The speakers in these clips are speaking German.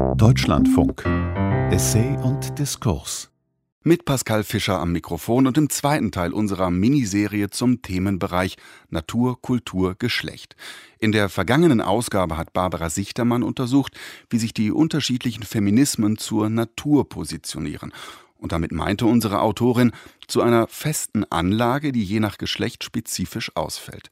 Deutschlandfunk. Essay und Diskurs. Mit Pascal Fischer am Mikrofon und im zweiten Teil unserer Miniserie zum Themenbereich Natur, Kultur, Geschlecht. In der vergangenen Ausgabe hat Barbara Sichtermann untersucht, wie sich die unterschiedlichen Feminismen zur Natur positionieren. Und damit meinte unsere Autorin zu einer festen Anlage, die je nach Geschlecht spezifisch ausfällt.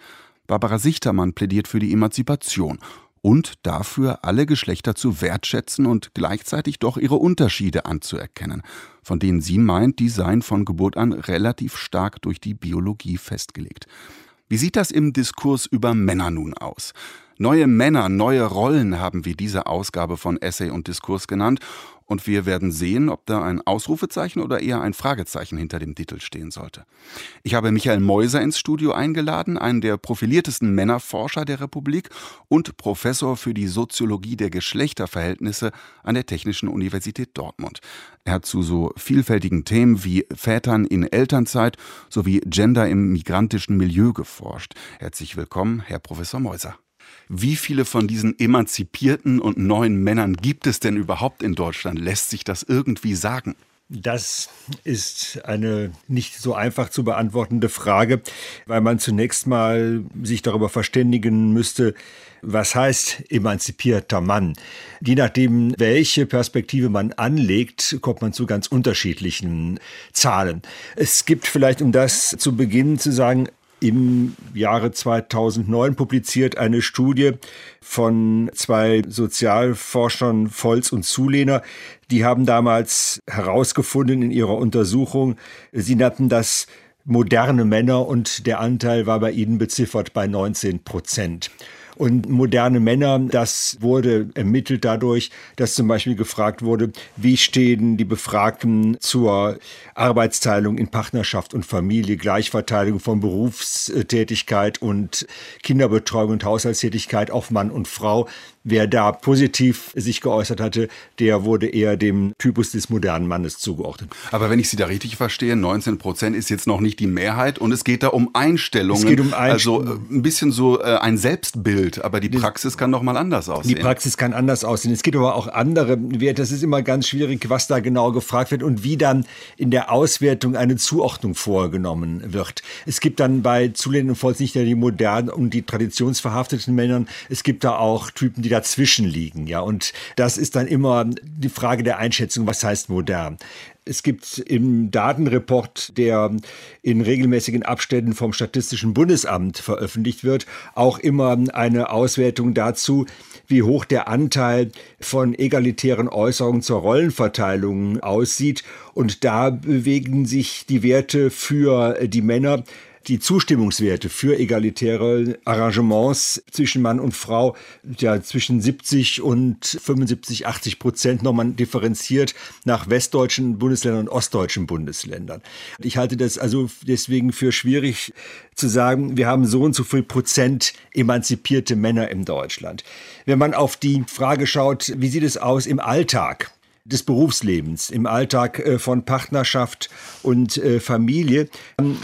Barbara Sichtermann plädiert für die Emanzipation und dafür, alle Geschlechter zu wertschätzen und gleichzeitig doch ihre Unterschiede anzuerkennen, von denen sie meint, die seien von Geburt an relativ stark durch die Biologie festgelegt. Wie sieht das im Diskurs über Männer nun aus? Neue Männer, neue Rollen haben wir diese Ausgabe von Essay und Diskurs genannt und wir werden sehen, ob da ein Ausrufezeichen oder eher ein Fragezeichen hinter dem Titel stehen sollte. Ich habe Michael Meuser ins Studio eingeladen, einen der profiliertesten Männerforscher der Republik und Professor für die Soziologie der Geschlechterverhältnisse an der Technischen Universität Dortmund. Er hat zu so vielfältigen Themen wie Vätern in Elternzeit sowie Gender im migrantischen Milieu geforscht. Herzlich willkommen, Herr Professor Meuser. Wie viele von diesen emanzipierten und neuen Männern gibt es denn überhaupt in Deutschland? Lässt sich das irgendwie sagen? Das ist eine nicht so einfach zu beantwortende Frage, weil man zunächst mal sich darüber verständigen müsste, was heißt emanzipierter Mann? Je nachdem, welche Perspektive man anlegt, kommt man zu ganz unterschiedlichen Zahlen. Es gibt vielleicht, um das zu beginnen zu sagen, im Jahre 2009 publiziert eine Studie von zwei Sozialforschern Volz und Zulehner. Die haben damals herausgefunden in ihrer Untersuchung, sie nannten das moderne Männer und der Anteil war bei ihnen beziffert bei 19 Prozent. Und moderne Männer, das wurde ermittelt dadurch, dass zum Beispiel gefragt wurde, wie stehen die Befragten zur Arbeitsteilung in Partnerschaft und Familie, Gleichverteilung von Berufstätigkeit und Kinderbetreuung und Haushaltstätigkeit auf Mann und Frau. Wer da positiv sich geäußert hatte, der wurde eher dem Typus des modernen Mannes zugeordnet. Aber wenn ich Sie da richtig verstehe, 19 Prozent ist jetzt noch nicht die Mehrheit und es geht da um Einstellungen. Es geht um Einstellungen. Also äh, ein bisschen so äh, ein Selbstbild, aber die Praxis kann doch mal anders aussehen. Die Praxis kann anders aussehen. Es gibt aber auch andere Werte. Das ist immer ganz schwierig, was da genau gefragt wird und wie dann in der Auswertung eine Zuordnung vorgenommen wird. Es gibt dann bei Zulehnen und Volz nicht nur die modernen und die traditionsverhafteten Männern. Es gibt da auch Typen, die da dazwischen liegen. Ja, und das ist dann immer die Frage der Einschätzung, was heißt modern. Es gibt im Datenreport, der in regelmäßigen Abständen vom Statistischen Bundesamt veröffentlicht wird, auch immer eine Auswertung dazu, wie hoch der Anteil von egalitären Äußerungen zur Rollenverteilung aussieht. Und da bewegen sich die Werte für die Männer die Zustimmungswerte für egalitäre Arrangements zwischen Mann und Frau ja zwischen 70 und 75, 80 Prozent nochmal differenziert nach westdeutschen Bundesländern und ostdeutschen Bundesländern. Ich halte das also deswegen für schwierig zu sagen, wir haben so und so viel Prozent emanzipierte Männer in Deutschland. Wenn man auf die Frage schaut, wie sieht es aus im Alltag? Des Berufslebens, im Alltag äh, von Partnerschaft und äh, Familie,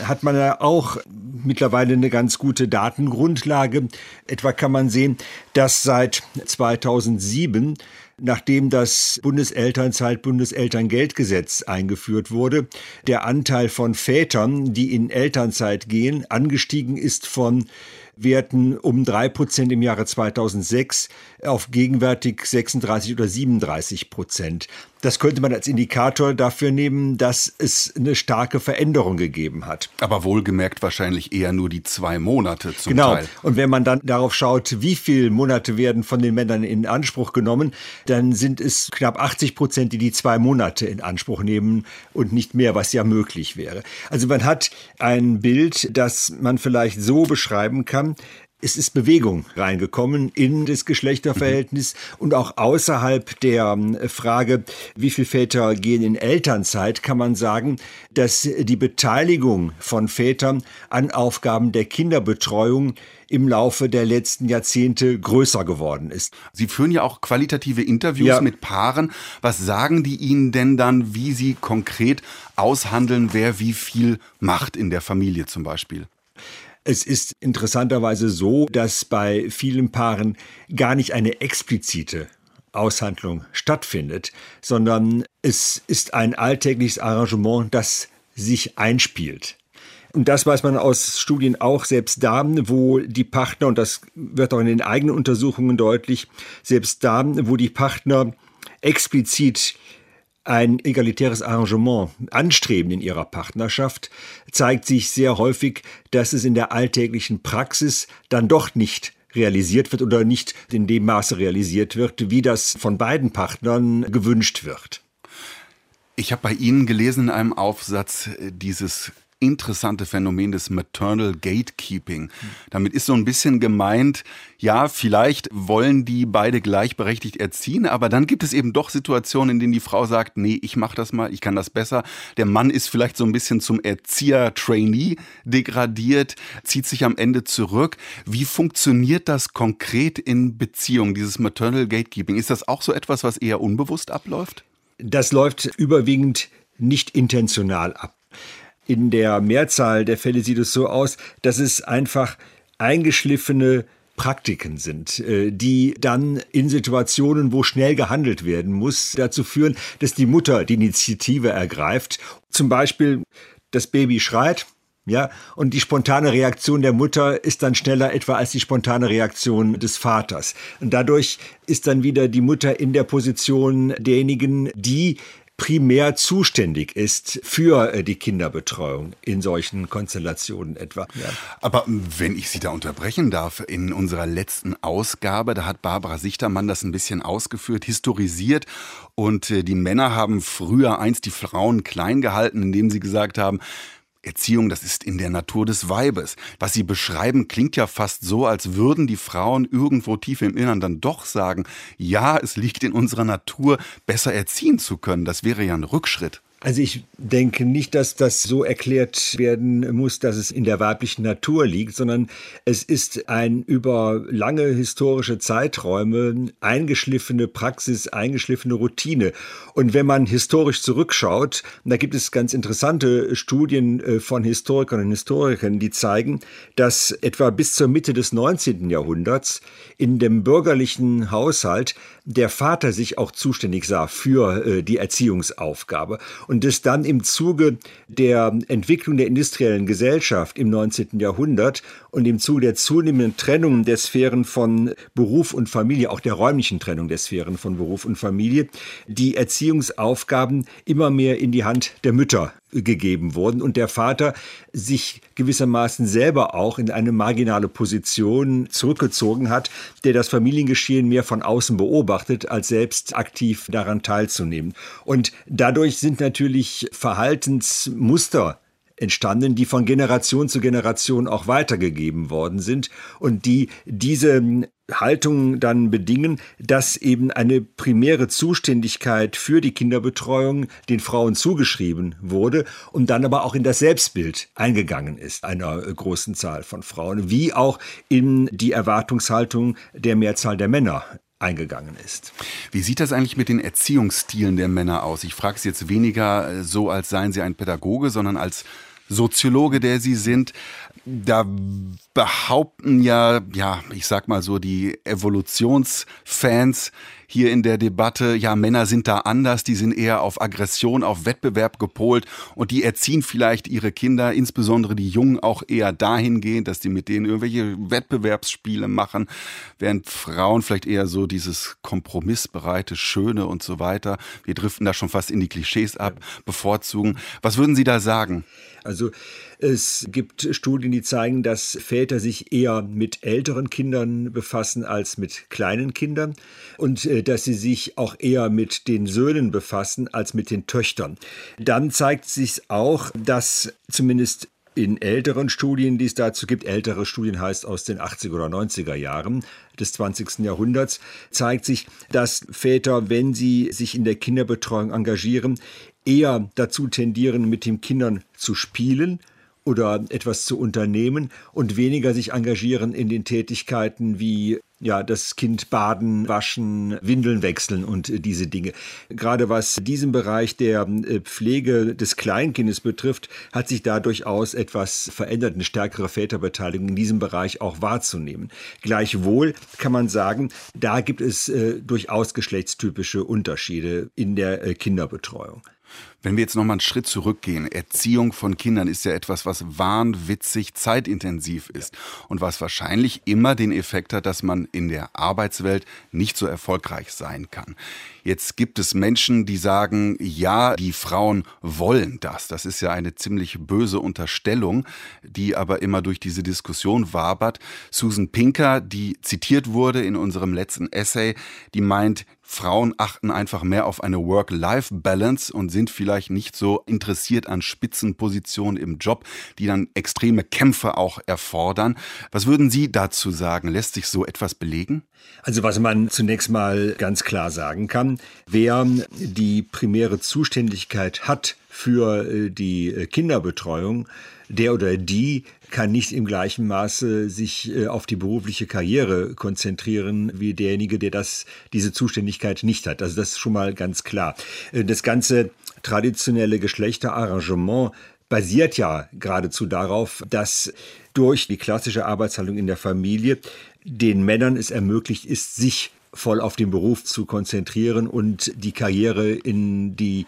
hat man ja auch mittlerweile eine ganz gute Datengrundlage. Etwa kann man sehen, dass seit 2007 nachdem das Bundeselternzeit Bundeselterngeldgesetz eingeführt wurde, der Anteil von Vätern, die in Elternzeit gehen, angestiegen ist von Werten um drei Prozent im Jahre 2006 auf gegenwärtig 36 oder 37 Prozent. Das könnte man als Indikator dafür nehmen, dass es eine starke Veränderung gegeben hat. Aber wohlgemerkt wahrscheinlich eher nur die zwei Monate zum genau. Teil. Und wenn man dann darauf schaut, wie viele Monate werden von den Männern in Anspruch genommen, dann sind es knapp 80 Prozent, die die zwei Monate in Anspruch nehmen und nicht mehr, was ja möglich wäre. Also man hat ein Bild, das man vielleicht so beschreiben kann, es ist Bewegung reingekommen in das Geschlechterverhältnis mhm. und auch außerhalb der ähm, Frage, wie viele Väter gehen in Elternzeit, kann man sagen, dass die Beteiligung von Vätern an Aufgaben der Kinderbetreuung im Laufe der letzten Jahrzehnte größer geworden ist. Sie führen ja auch qualitative Interviews ja. mit Paaren. Was sagen die Ihnen denn dann, wie Sie konkret aushandeln, wer wie viel macht in der Familie zum Beispiel? Es ist interessanterweise so, dass bei vielen Paaren gar nicht eine explizite Aushandlung stattfindet, sondern es ist ein alltägliches Arrangement, das sich einspielt. Und das weiß man aus Studien auch, selbst da, wo die Partner, und das wird auch in den eigenen Untersuchungen deutlich, selbst da, wo die Partner explizit ein egalitäres Arrangement anstreben in ihrer Partnerschaft, zeigt sich sehr häufig, dass es in der alltäglichen Praxis dann doch nicht realisiert wird oder nicht in dem Maße realisiert wird, wie das von beiden Partnern gewünscht wird. Ich habe bei Ihnen gelesen in einem Aufsatz dieses interessante Phänomen des Maternal Gatekeeping. Damit ist so ein bisschen gemeint, ja, vielleicht wollen die beide gleichberechtigt erziehen, aber dann gibt es eben doch Situationen, in denen die Frau sagt, nee, ich mache das mal, ich kann das besser. Der Mann ist vielleicht so ein bisschen zum Erzieher-Trainee degradiert, zieht sich am Ende zurück. Wie funktioniert das konkret in Beziehungen, dieses Maternal Gatekeeping? Ist das auch so etwas, was eher unbewusst abläuft? Das läuft überwiegend nicht intentional ab. In der Mehrzahl der Fälle sieht es so aus, dass es einfach eingeschliffene Praktiken sind, äh, die dann in Situationen, wo schnell gehandelt werden muss, dazu führen, dass die Mutter die Initiative ergreift. Zum Beispiel das Baby schreit, ja, und die spontane Reaktion der Mutter ist dann schneller etwa als die spontane Reaktion des Vaters. Und dadurch ist dann wieder die Mutter in der Position derjenigen, die primär zuständig ist für äh, die Kinderbetreuung in solchen Konstellationen etwa. Ja. Aber wenn ich Sie da unterbrechen darf, in unserer letzten Ausgabe, da hat Barbara Sichtermann das ein bisschen ausgeführt, historisiert und äh, die Männer haben früher einst die Frauen klein gehalten, indem sie gesagt haben, Erziehung, das ist in der Natur des Weibes. Was Sie beschreiben, klingt ja fast so, als würden die Frauen irgendwo tief im Innern dann doch sagen, ja, es liegt in unserer Natur, besser erziehen zu können. Das wäre ja ein Rückschritt. Also ich denke nicht, dass das so erklärt werden muss, dass es in der weiblichen Natur liegt, sondern es ist ein über lange historische Zeiträume eingeschliffene Praxis, eingeschliffene Routine. Und wenn man historisch zurückschaut, da gibt es ganz interessante Studien äh, von Historikern und Historikern, die zeigen, dass etwa bis zur Mitte des 19. Jahrhunderts in dem bürgerlichen Haushalt der Vater sich auch zuständig sah für äh, die Erziehungsaufgabe und es dann im Zuge der Entwicklung der industriellen Gesellschaft im 19. Jahrhundert und im Zuge der zunehmenden Trennung der Sphären von Beruf und Familie, auch der räumlichen Trennung der Sphären von Beruf und Familie, die Erziehungsaufgaben immer mehr in die Hand der Mütter gegeben wurden und der Vater sich gewissermaßen selber auch in eine marginale Position zurückgezogen hat, der das Familiengeschehen mehr von außen beobachtet, als selbst aktiv daran teilzunehmen. Und dadurch sind natürlich Verhaltensmuster entstanden, die von Generation zu Generation auch weitergegeben worden sind und die diese Haltung dann bedingen, dass eben eine primäre Zuständigkeit für die Kinderbetreuung den Frauen zugeschrieben wurde und dann aber auch in das Selbstbild eingegangen ist einer großen Zahl von Frauen, wie auch in die Erwartungshaltung der Mehrzahl der Männer eingegangen ist. Wie sieht das eigentlich mit den Erziehungsstilen der Männer aus? Ich frage es jetzt weniger äh, so, als seien sie ein Pädagoge, sondern als Soziologe, der Sie sind. Da behaupten ja, ja, ich sag mal so, die Evolutionsfans hier in der Debatte, ja, Männer sind da anders, die sind eher auf Aggression, auf Wettbewerb gepolt und die erziehen vielleicht ihre Kinder, insbesondere die Jungen, auch eher dahingehend, dass die mit denen irgendwelche Wettbewerbsspiele machen, während Frauen vielleicht eher so dieses kompromissbereite, schöne und so weiter, wir driften da schon fast in die Klischees ab, bevorzugen. Was würden Sie da sagen? Also es gibt Studien, die zeigen, dass Väter sich eher mit älteren Kindern befassen als mit kleinen Kindern und äh, dass sie sich auch eher mit den Söhnen befassen als mit den Töchtern. Dann zeigt sich auch, dass zumindest in älteren Studien, die es dazu gibt, ältere Studien heißt aus den 80er oder 90er Jahren des 20. Jahrhunderts, zeigt sich, dass Väter, wenn sie sich in der Kinderbetreuung engagieren, eher dazu tendieren, mit den Kindern zu spielen oder etwas zu unternehmen und weniger sich engagieren in den Tätigkeiten wie ja, das Kind baden, waschen, Windeln wechseln und äh, diese Dinge. Gerade was diesen Bereich der äh, Pflege des Kleinkindes betrifft, hat sich da durchaus etwas verändert, eine stärkere Väterbeteiligung in diesem Bereich auch wahrzunehmen. Gleichwohl kann man sagen, da gibt es äh, durchaus geschlechtstypische Unterschiede in der äh, Kinderbetreuung. Wenn wir jetzt noch mal einen Schritt zurückgehen, Erziehung von Kindern ist ja etwas, was wahnwitzig zeitintensiv ist und was wahrscheinlich immer den Effekt hat, dass man in der Arbeitswelt nicht so erfolgreich sein kann. Jetzt gibt es Menschen, die sagen, ja, die Frauen wollen das. Das ist ja eine ziemlich böse Unterstellung, die aber immer durch diese Diskussion wabert. Susan Pinker, die zitiert wurde in unserem letzten Essay, die meint, Frauen achten einfach mehr auf eine Work-Life-Balance und sind vielleicht nicht so interessiert an Spitzenpositionen im Job, die dann extreme Kämpfe auch erfordern. Was würden Sie dazu sagen? Lässt sich so etwas belegen? Also was man zunächst mal ganz klar sagen kann, wer die primäre Zuständigkeit hat für äh, die äh, Kinderbetreuung, der oder die kann nicht im gleichen Maße sich äh, auf die berufliche Karriere konzentrieren wie derjenige, der das, diese Zuständigkeit nicht hat. Also das ist schon mal ganz klar. Das ganze traditionelle Geschlechterarrangement basiert ja geradezu darauf, dass durch die klassische Arbeitshaltung in der Familie den Männern es ermöglicht ist, sich voll auf den Beruf zu konzentrieren und die Karriere in die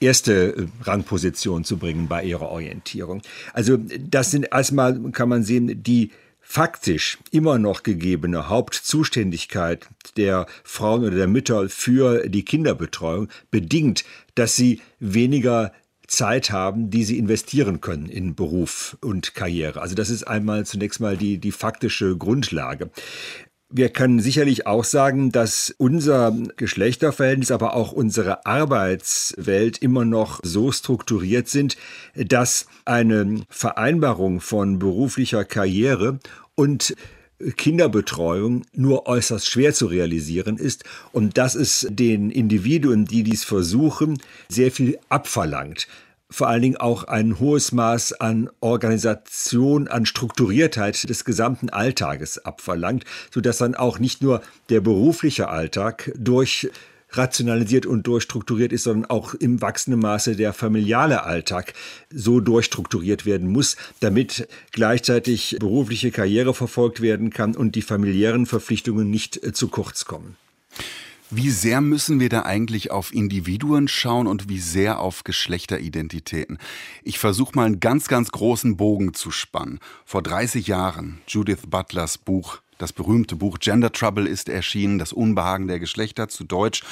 erste äh, Rangposition zu bringen bei ihrer Orientierung. Also das sind erstmal, kann man sehen, die faktisch immer noch gegebene Hauptzuständigkeit der Frauen oder der Mütter für die Kinderbetreuung bedingt, dass sie weniger Zeit haben, die sie investieren können in Beruf und Karriere. Also das ist einmal zunächst mal die, die faktische Grundlage. Wir können sicherlich auch sagen, dass unser Geschlechterverhältnis, aber auch unsere Arbeitswelt immer noch so strukturiert sind, dass eine Vereinbarung von beruflicher Karriere und Kinderbetreuung nur äußerst schwer zu realisieren ist. Und dass es den Individuen, die dies versuchen, sehr viel abverlangt vor allen Dingen auch ein hohes Maß an Organisation, an Strukturiertheit des gesamten Alltages abverlangt, sodass dann auch nicht nur der berufliche Alltag durch rationalisiert und durchstrukturiert ist, sondern auch im wachsenden Maße der familiale Alltag so durchstrukturiert werden muss, damit gleichzeitig berufliche Karriere verfolgt werden kann und die familiären Verpflichtungen nicht zu kurz kommen. Wie sehr müssen wir da eigentlich auf Individuen schauen und wie sehr auf Geschlechteridentitäten? Ich versuche mal einen ganz, ganz großen Bogen zu spannen. Vor 30 Jahren, Judith Butlers Buch das berühmte Buch Gender Trouble ist erschienen, das Unbehagen der Geschlechter zu Deutsch.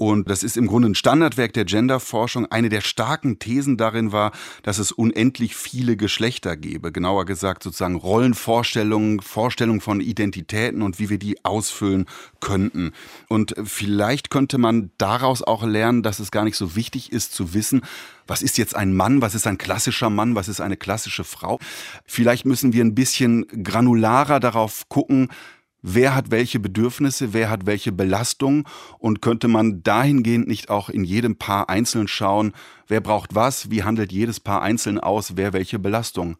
Und das ist im Grunde ein Standardwerk der Genderforschung. Eine der starken Thesen darin war, dass es unendlich viele Geschlechter gäbe. Genauer gesagt sozusagen Rollenvorstellungen, Vorstellungen von Identitäten und wie wir die ausfüllen könnten. Und vielleicht könnte man daraus auch lernen, dass es gar nicht so wichtig ist zu wissen, was ist jetzt ein Mann, was ist ein klassischer Mann, was ist eine klassische Frau. Vielleicht müssen wir ein bisschen granularer darauf gucken, wer hat welche Bedürfnisse, wer hat welche Belastungen und könnte man dahingehend nicht auch in jedem Paar einzeln schauen, wer braucht was, wie handelt jedes Paar einzeln aus, wer welche Belastung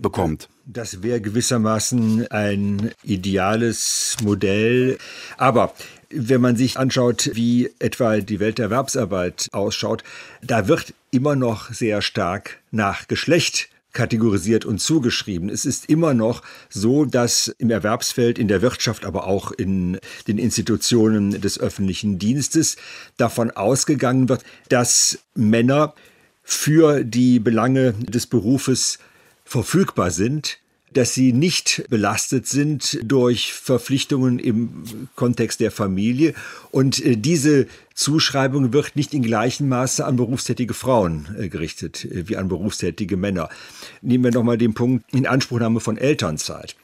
bekommt. Das wäre gewissermaßen ein ideales Modell. Aber wenn man sich anschaut, wie etwa die Welt der Erwerbsarbeit ausschaut, da wird immer noch sehr stark nach Geschlecht kategorisiert und zugeschrieben. Es ist immer noch so, dass im Erwerbsfeld, in der Wirtschaft, aber auch in den Institutionen des öffentlichen Dienstes davon ausgegangen wird, dass Männer für die Belange des Berufes verfügbar sind, dass sie nicht belastet sind durch Verpflichtungen im Kontext der Familie. Und äh, diese Zuschreibung wird nicht in gleichem Maße an berufstätige Frauen äh, gerichtet äh, wie an berufstätige Männer. Nehmen wir nochmal den Punkt Inanspruchnahme von Elternzeit.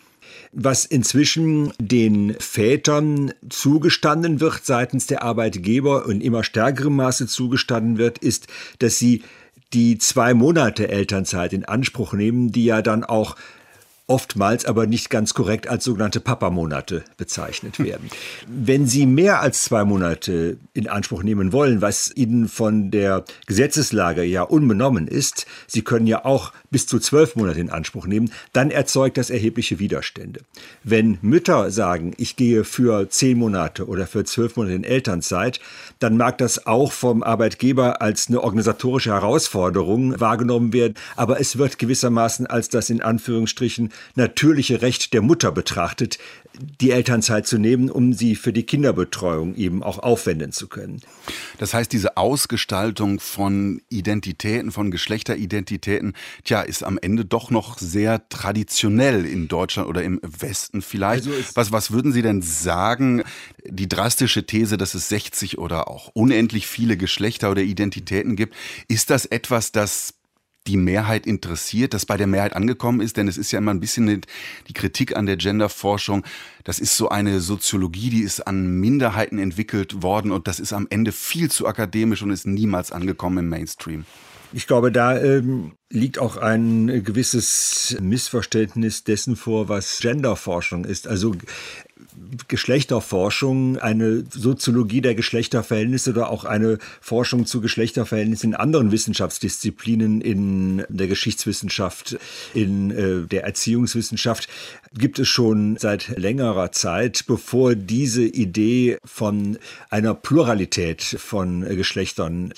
Was inzwischen den Vätern zugestanden wird seitens der Arbeitgeber und immer stärkerem Maße zugestanden wird, ist, dass sie die zwei Monate Elternzeit in Anspruch nehmen, die ja dann auch oftmals aber nicht ganz korrekt als sogenannte Papamonate bezeichnet werden. Wenn Sie mehr als zwei Monate in Anspruch nehmen wollen, was Ihnen von der Gesetzeslage ja unbenommen ist, Sie können ja auch bis zu zwölf Monate in Anspruch nehmen, dann erzeugt das erhebliche Widerstände. Wenn Mütter sagen, ich gehe für zehn Monate oder für zwölf Monate in Elternzeit, dann mag das auch vom Arbeitgeber als eine organisatorische Herausforderung wahrgenommen werden, aber es wird gewissermaßen als das in Anführungsstrichen natürliche Recht der Mutter betrachtet, die Elternzeit zu nehmen, um sie für die Kinderbetreuung eben auch aufwenden zu können. Das heißt, diese Ausgestaltung von Identitäten, von Geschlechteridentitäten, tja, ist am Ende doch noch sehr traditionell in Deutschland oder im Westen vielleicht. Also was, was würden Sie denn sagen? Die drastische These, dass es 60 oder auch unendlich viele Geschlechter oder Identitäten gibt, ist das etwas, das die Mehrheit interessiert, das bei der Mehrheit angekommen ist, denn es ist ja immer ein bisschen die Kritik an der Genderforschung. Das ist so eine Soziologie, die ist an Minderheiten entwickelt worden und das ist am Ende viel zu akademisch und ist niemals angekommen im Mainstream. Ich glaube, da ähm, liegt auch ein gewisses Missverständnis dessen vor, was Genderforschung ist. Also Geschlechterforschung, eine Soziologie der Geschlechterverhältnisse oder auch eine Forschung zu Geschlechterverhältnissen in anderen Wissenschaftsdisziplinen, in der Geschichtswissenschaft, in äh, der Erziehungswissenschaft, gibt es schon seit längerer Zeit, bevor diese Idee von einer Pluralität von äh, Geschlechtern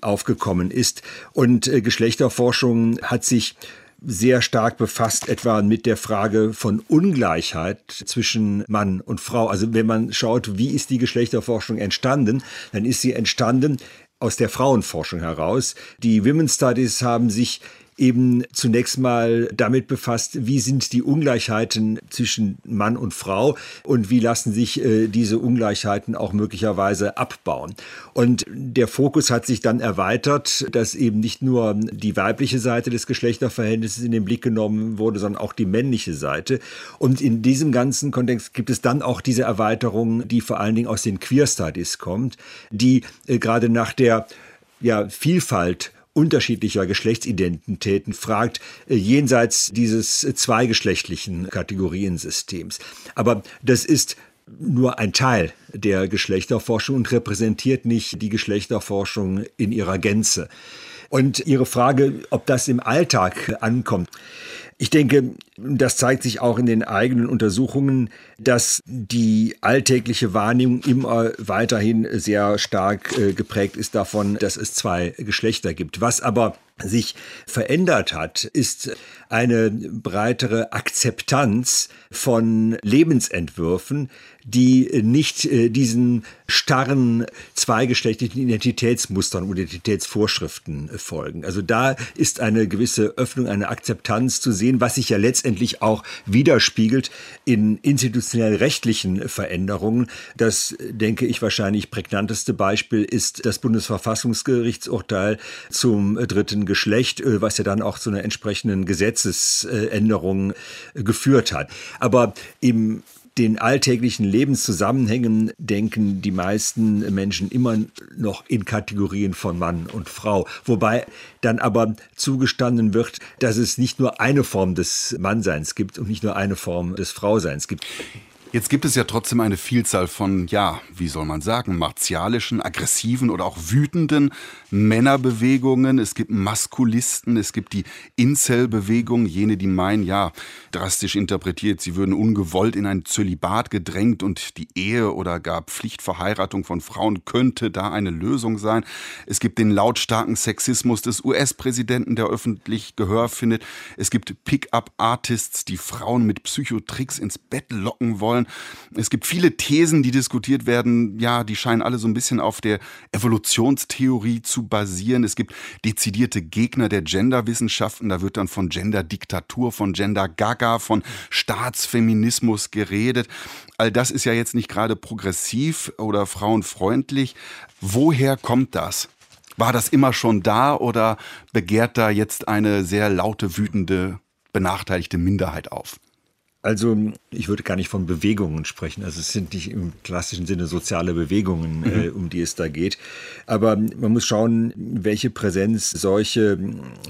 aufgekommen ist. Und äh, Geschlechterforschung hat sich sehr stark befasst, etwa mit der Frage von Ungleichheit zwischen Mann und Frau. Also wenn man schaut, wie ist die Geschlechterforschung entstanden, dann ist sie entstanden aus der Frauenforschung heraus. Die Women's Studies haben sich eben zunächst mal damit befasst, wie sind die Ungleichheiten zwischen Mann und Frau und wie lassen sich äh, diese Ungleichheiten auch möglicherweise abbauen. Und der Fokus hat sich dann erweitert, dass eben nicht nur die weibliche Seite des Geschlechterverhältnisses in den Blick genommen wurde, sondern auch die männliche Seite. Und in diesem ganzen Kontext gibt es dann auch diese Erweiterung, die vor allen Dingen aus den Queer Studies kommt, die äh, gerade nach der ja, Vielfalt unterschiedlicher Geschlechtsidentitäten fragt, äh, jenseits dieses zweigeschlechtlichen Kategoriensystems. Aber das ist nur ein Teil der Geschlechterforschung und repräsentiert nicht die Geschlechterforschung in ihrer Gänze. Und Ihre Frage, ob das im Alltag ankommt. Ich denke, das zeigt sich auch in den eigenen Untersuchungen, dass die alltägliche Wahrnehmung immer weiterhin sehr stark äh, geprägt ist davon, dass es zwei Geschlechter gibt. Was aber sich verändert hat, ist eine breitere Akzeptanz von Lebensentwürfen, die nicht äh, diesen starren zweigeschlechtlichen Identitätsmustern und Identitätsvorschriften folgen. Also da ist eine gewisse Öffnung, eine Akzeptanz zu sehen, was sich ja letztendlich auch widerspiegelt in institutionell rechtlichen Veränderungen. Das, denke ich, wahrscheinlich prägnanteste Beispiel ist das Bundesverfassungsgerichtsurteil zum dritten Geschlecht, äh, was ja dann auch zu einer entsprechenden Gesetzesänderung geführt hat. Aber im den alltäglichen Lebenszusammenhängen denken die meisten Menschen immer noch in Kategorien von Mann und Frau. Wobei dann aber zugestanden wird, dass es nicht nur eine Form des Mannseins gibt und nicht nur eine Form des Frauseins gibt. Jetzt gibt es ja trotzdem eine Vielzahl von, ja, wie soll man sagen, martialischen, aggressiven oder auch wütenden Männerbewegungen. Es gibt Maskulisten, es gibt die Incel-Bewegung, jene, die meinen, ja, drastisch interpretiert, sie würden ungewollt in ein Zölibat gedrängt und die Ehe oder gar Pflichtverheiratung von Frauen könnte da eine Lösung sein. Es gibt den lautstarken Sexismus des US-Präsidenten, der öffentlich Gehör findet. Es gibt Pick-up-Artists, die Frauen mit Psychotricks ins Bett locken wollen wollen. Es gibt viele Thesen, die diskutiert werden. Ja, die scheinen alle so ein bisschen auf der Evolutionstheorie zu basieren. Es gibt dezidierte Gegner der Genderwissenschaften. Da wird dann von Genderdiktatur, von Gender-Gaga, von Staatsfeminismus geredet. All das ist ja jetzt nicht gerade progressiv oder frauenfreundlich. Woher kommt das? War das immer schon da oder begehrt da jetzt eine sehr laute, wütende, benachteiligte Minderheit auf? Also ich würde gar nicht von Bewegungen sprechen. Also es sind nicht im klassischen Sinne soziale Bewegungen, mhm. äh, um die es da geht. Aber man muss schauen, welche Präsenz solche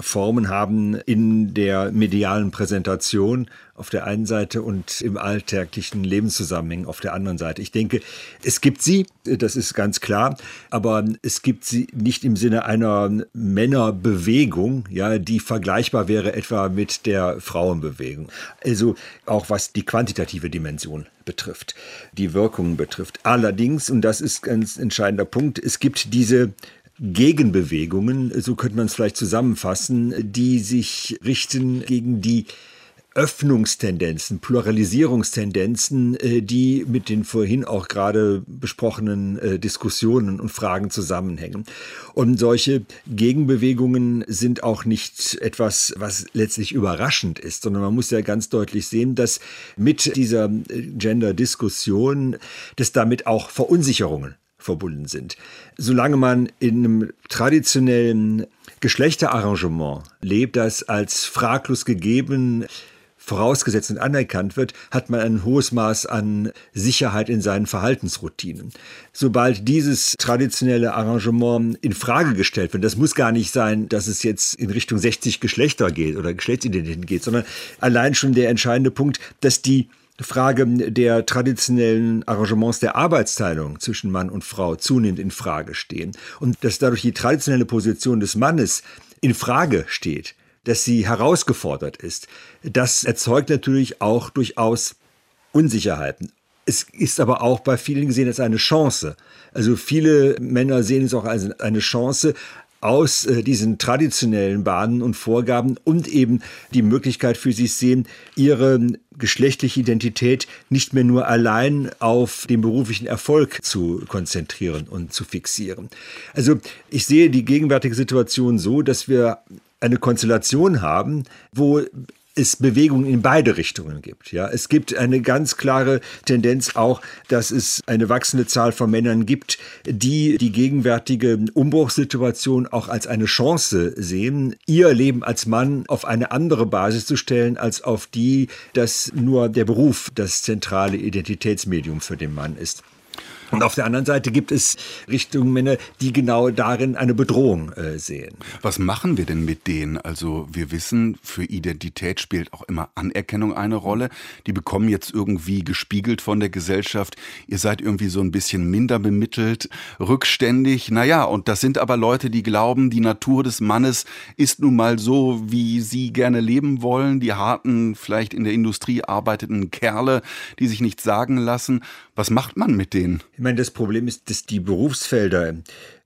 Formen haben in der medialen Präsentation auf der einen Seite und im alltäglichen Lebenszusammenhang auf der anderen Seite. Ich denke, es gibt sie, das ist ganz klar, aber es gibt sie nicht im Sinne einer Männerbewegung, ja, die vergleichbar wäre etwa mit der Frauenbewegung. Also auch was die quantitative Dimension betrifft, die Wirkungen betrifft. Allerdings, und das ist ein ganz entscheidender Punkt, es gibt diese Gegenbewegungen, so könnte man es vielleicht zusammenfassen, die sich richten gegen die Öffnungstendenzen, Pluralisierungstendenzen, äh, die mit den vorhin auch gerade besprochenen äh, Diskussionen und Fragen zusammenhängen. Und solche Gegenbewegungen sind auch nicht etwas, was letztlich überraschend ist, sondern man muss ja ganz deutlich sehen, dass mit dieser äh, Gender-Diskussion, dass damit auch Verunsicherungen verbunden sind. Solange man in einem traditionellen Geschlechterarrangement lebt, das als fraglos gegeben vorausgesetzt und anerkannt wird, hat man ein hohes Maß an Sicherheit in seinen Verhaltensroutinen. Sobald dieses traditionelle Arrangement in Frage gestellt wird, das muss gar nicht sein, dass es jetzt in Richtung 60 Geschlechter geht oder Geschlechtsidentitäten geht, sondern allein schon der entscheidende Punkt, dass die Frage der traditionellen Arrangements der Arbeitsteilung zwischen Mann und Frau zunehmend in Frage stehen und dass dadurch die traditionelle Position des Mannes in Frage steht, dass sie herausgefordert ist. Das erzeugt natürlich auch durchaus Unsicherheiten. Es ist aber auch bei vielen gesehen als eine Chance. Also viele Männer sehen es auch als eine Chance, aus äh, diesen traditionellen Bahnen und Vorgaben und eben die Möglichkeit für sich sehen, ihre geschlechtliche Identität nicht mehr nur allein auf den beruflichen Erfolg zu konzentrieren und zu fixieren. Also ich sehe die gegenwärtige Situation so, dass wir eine Konstellation haben, wo es Bewegungen in beide Richtungen gibt. Ja, es gibt eine ganz klare Tendenz auch, dass es eine wachsende Zahl von Männern gibt, die die gegenwärtige Umbruchssituation auch als eine Chance sehen, ihr Leben als Mann auf eine andere Basis zu stellen, als auf die, dass nur der Beruf das zentrale Identitätsmedium für den Mann ist. Und auf der anderen Seite gibt es Richtungen Männer, die genau darin eine Bedrohung äh, sehen. Was machen wir denn mit denen? Also wir wissen, für Identität spielt auch immer Anerkennung eine Rolle. Die bekommen jetzt irgendwie gespiegelt von der Gesellschaft, ihr seid irgendwie so ein bisschen minder bemittelt, rückständig. Naja, und das sind aber Leute, die glauben, die Natur des Mannes ist nun mal so, wie sie gerne leben wollen. Die harten, vielleicht in der Industrie arbeitenden Kerle, die sich nichts sagen lassen. Was macht man mit denen? Ich meine, das Problem ist, dass die Berufsfelder,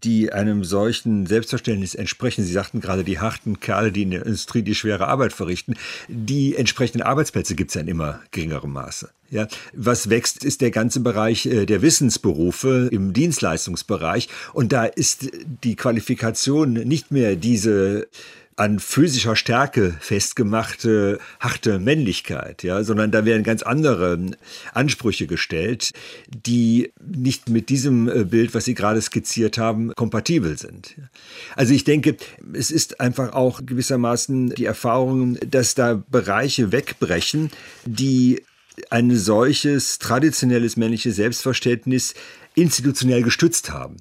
die einem solchen Selbstverständnis entsprechen, Sie sagten gerade die harten Kerle, die in der Industrie die schwere Arbeit verrichten, die entsprechenden Arbeitsplätze gibt es ja in immer geringerem Maße. Ja, was wächst, ist der ganze Bereich äh, der Wissensberufe im Dienstleistungsbereich. Und da ist die Qualifikation nicht mehr diese an physischer Stärke festgemachte harte Männlichkeit, ja, sondern da werden ganz andere Ansprüche gestellt, die nicht mit diesem äh, Bild, was Sie gerade skizziert haben, kompatibel sind. Also ich denke, es ist einfach auch gewissermaßen die Erfahrung, dass da Bereiche wegbrechen, die ein solches traditionelles männliches Selbstverständnis institutionell gestützt haben.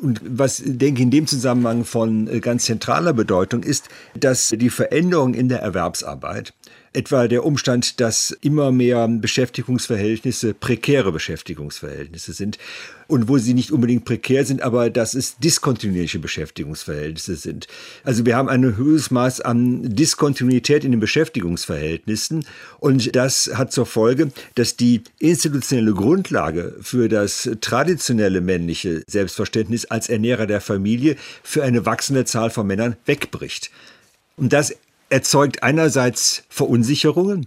Und was, denke ich, in dem Zusammenhang von äh, ganz zentraler Bedeutung ist, dass die Veränderung in der Erwerbsarbeit Etwa der Umstand, dass immer mehr Beschäftigungsverhältnisse prekäre Beschäftigungsverhältnisse sind und wo sie nicht unbedingt prekär sind, aber dass es diskontinuierliche Beschäftigungsverhältnisse sind. Also wir haben ein höheres Maß an Diskontinuität in den Beschäftigungsverhältnissen und das hat zur Folge, dass die institutionelle Grundlage für das traditionelle männliche Selbstverständnis als Ernährer der Familie für eine wachsende Zahl von Männern wegbricht. Und das erzeugt einerseits Verunsicherungen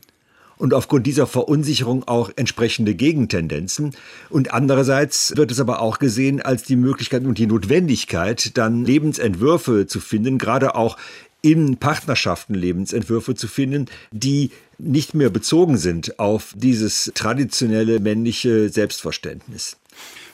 und aufgrund dieser Verunsicherung auch entsprechende Gegentendenzen. Und andererseits wird es aber auch gesehen als die Möglichkeit und die Notwendigkeit, dann Lebensentwürfe zu finden, gerade auch in Partnerschaften Lebensentwürfe zu finden, die nicht mehr bezogen sind auf dieses traditionelle männliche Selbstverständnis.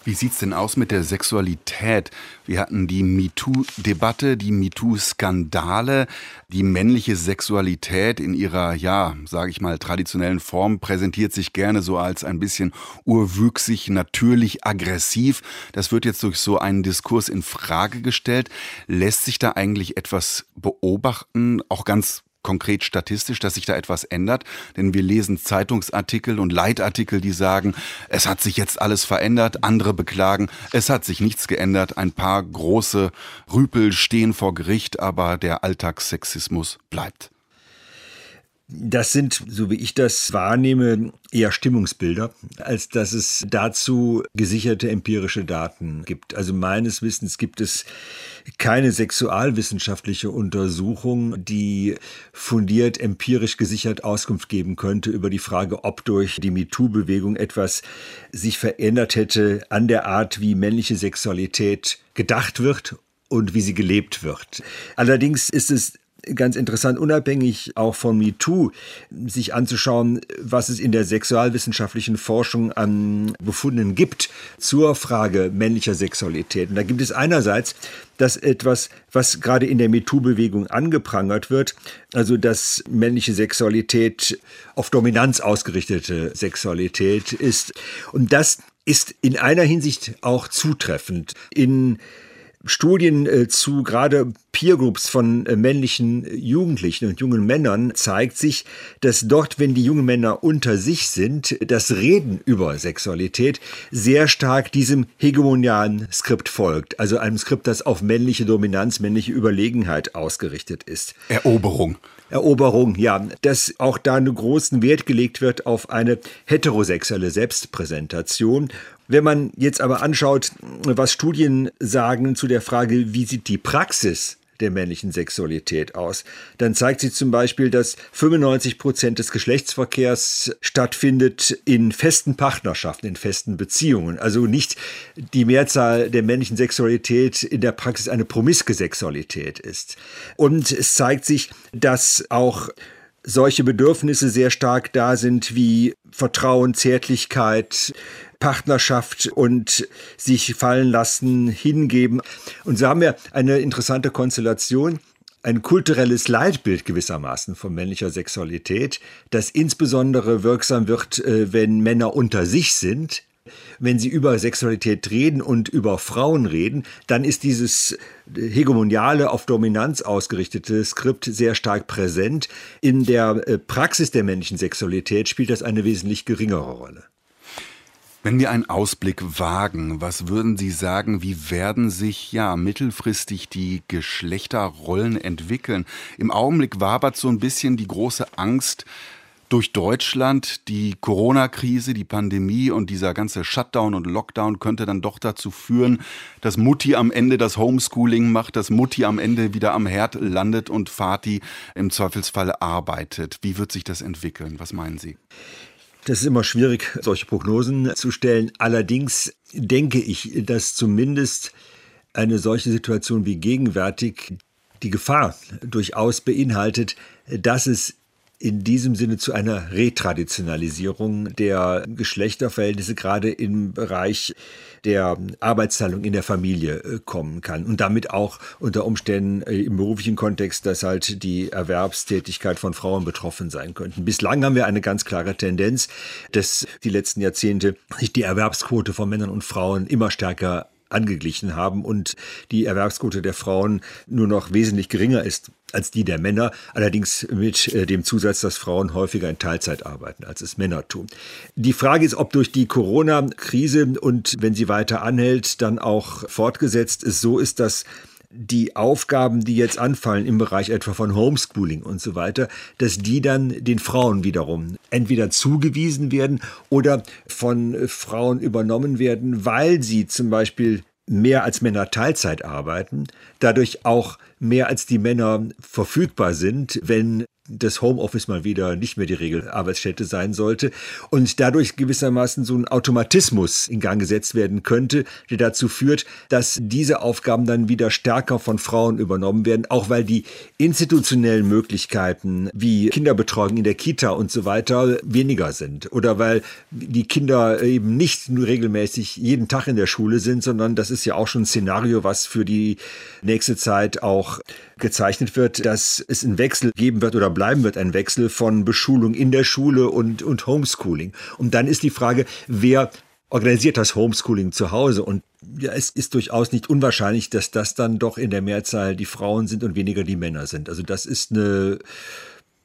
Wie sieht's denn aus mit der Sexualität? Wir hatten die MeToo-Debatte, die MeToo-Skandale, die männliche Sexualität in ihrer, ja, sage ich mal, traditionellen Form präsentiert sich gerne so als ein bisschen urwüchsig, natürlich aggressiv. Das wird jetzt durch so einen Diskurs in Frage gestellt. Lässt sich da eigentlich etwas beobachten, auch ganz konkret statistisch, dass sich da etwas ändert? Denn wir lesen Zeitungsartikel und Leitartikel, die sagen, es hat sich jetzt alles verändert. Andere beklagen, es hat sich nichts geändert. Ein paar große Rüpel stehen vor Gericht, aber der Alltagssexismus bleibt. Das sind, so wie ich das wahrnehme, eher Stimmungsbilder, als dass es dazu gesicherte empirische Daten gibt. Also meines Wissens gibt es keine sexualwissenschaftliche Untersuchung, die fundiert empirisch gesichert Auskunft geben könnte über die Frage, ob durch die MeToo-Bewegung etwas sich verändert hätte an der Art, wie männliche Sexualität gedacht wird und wie sie gelebt wird. Allerdings ist es ganz interessant, unabhängig auch von MeToo, sich anzuschauen, was es in der sexualwissenschaftlichen Forschung an Befunden gibt zur Frage männlicher Sexualität. Und da gibt es einerseits das etwas, was gerade in der MeToo-Bewegung angeprangert wird, also dass männliche Sexualität auf Dominanz ausgerichtete Sexualität ist. Und das ist in einer Hinsicht auch zutreffend. In Studien äh, zu gerade Peergroups von äh, männlichen Jugendlichen und jungen Männern zeigt sich, dass dort, wenn die jungen Männer unter sich sind, das Reden über Sexualität sehr stark diesem hegemonialen Skript folgt. Also einem Skript, das auf männliche Dominanz, männliche Überlegenheit ausgerichtet ist. Eroberung. Eroberung, ja, dass auch da einen großen Wert gelegt wird auf eine heterosexuelle Selbstpräsentation. Wenn man jetzt aber anschaut, was Studien sagen zu der Frage, wie sieht die Praxis der männlichen Sexualität aus, dann zeigt sich zum Beispiel, dass 95 Prozent des Geschlechtsverkehrs stattfindet in festen Partnerschaften, in festen Beziehungen. Also nicht die Mehrzahl der männlichen Sexualität in der Praxis eine promiske Sexualität ist. Und es zeigt sich, dass auch solche Bedürfnisse sehr stark da sind wie Vertrauen, Zärtlichkeit, Partnerschaft und sich fallen lassen, hingeben. Und so haben wir eine interessante Konstellation ein kulturelles Leitbild gewissermaßen von männlicher Sexualität, das insbesondere wirksam wird, äh, wenn Männer unter sich sind. Wenn sie über Sexualität reden und über Frauen reden, dann ist dieses hegemoniale, auf Dominanz ausgerichtete Skript sehr stark präsent. In der äh, Praxis der männlichen Sexualität spielt das eine wesentlich geringere Rolle. Wenn wir einen Ausblick wagen, was würden Sie sagen, wie werden sich ja mittelfristig die Geschlechterrollen entwickeln? Im Augenblick wabert so ein bisschen die große Angst durch Deutschland, die Corona-Krise, die Pandemie und dieser ganze Shutdown und Lockdown könnte dann doch dazu führen, dass Mutti am Ende das Homeschooling macht, dass Mutti am Ende wieder am Herd landet und Vati im Zweifelsfall arbeitet. Wie wird sich das entwickeln? Was meinen Sie? Das ist immer schwierig, solche Prognosen zu stellen. Allerdings denke ich, dass zumindest eine solche Situation wie gegenwärtig die Gefahr durchaus beinhaltet, dass es in diesem Sinne zu einer Retraditionalisierung der Geschlechterverhältnisse gerade im Bereich der Arbeitsteilung in der Familie äh, kommen kann und damit auch unter Umständen äh, im beruflichen Kontext, dass halt die Erwerbstätigkeit von Frauen betroffen sein könnten. Bislang haben wir eine ganz klare Tendenz, dass die letzten Jahrzehnte sich die Erwerbsquote von Männern und Frauen immer stärker angeglichen haben und die Erwerbsquote der Frauen nur noch wesentlich geringer ist als die der Männer, allerdings mit äh, dem Zusatz, dass Frauen häufiger in Teilzeit arbeiten, als es Männer tun. Die Frage ist, ob durch die Corona-Krise und wenn sie weiter anhält, dann auch fortgesetzt ist, so ist, dass die Aufgaben, die jetzt anfallen im Bereich etwa von Homeschooling und so weiter, dass die dann den Frauen wiederum entweder zugewiesen werden oder von Frauen übernommen werden, weil sie zum Beispiel mehr als Männer Teilzeit arbeiten, dadurch auch mehr als die Männer verfügbar sind, wenn das Homeoffice mal wieder nicht mehr die Regelarbeitsstätte sein sollte und dadurch gewissermaßen so ein Automatismus in Gang gesetzt werden könnte, der dazu führt, dass diese Aufgaben dann wieder stärker von Frauen übernommen werden, auch weil die institutionellen Möglichkeiten wie Kinderbetreuung in der Kita und so weiter weniger sind oder weil die Kinder eben nicht nur regelmäßig jeden Tag in der Schule sind, sondern das ist ja auch schon ein Szenario, was für die nächste Zeit auch gezeichnet wird, dass es einen Wechsel geben wird oder bleiben wird, ein Wechsel von Beschulung in der Schule und, und Homeschooling. Und dann ist die Frage, wer organisiert das Homeschooling zu Hause und ja, es ist durchaus nicht unwahrscheinlich, dass das dann doch in der Mehrzahl die Frauen sind und weniger die Männer sind. Also das ist eine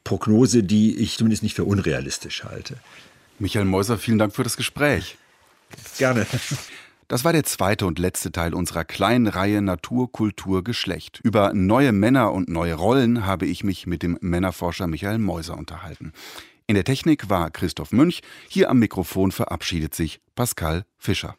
Prognose, die ich zumindest nicht für unrealistisch halte. Michael Meuser, vielen Dank für das Gespräch. Gerne. Das war der zweite und letzte Teil unserer kleinen Reihe Natur, Kultur, Geschlecht. Über neue Männer und neue Rollen habe ich mich mit dem Männerforscher Michael Meuser unterhalten. In der Technik war Christoph Münch. Hier am Mikrofon verabschiedet sich Pascal Fischer.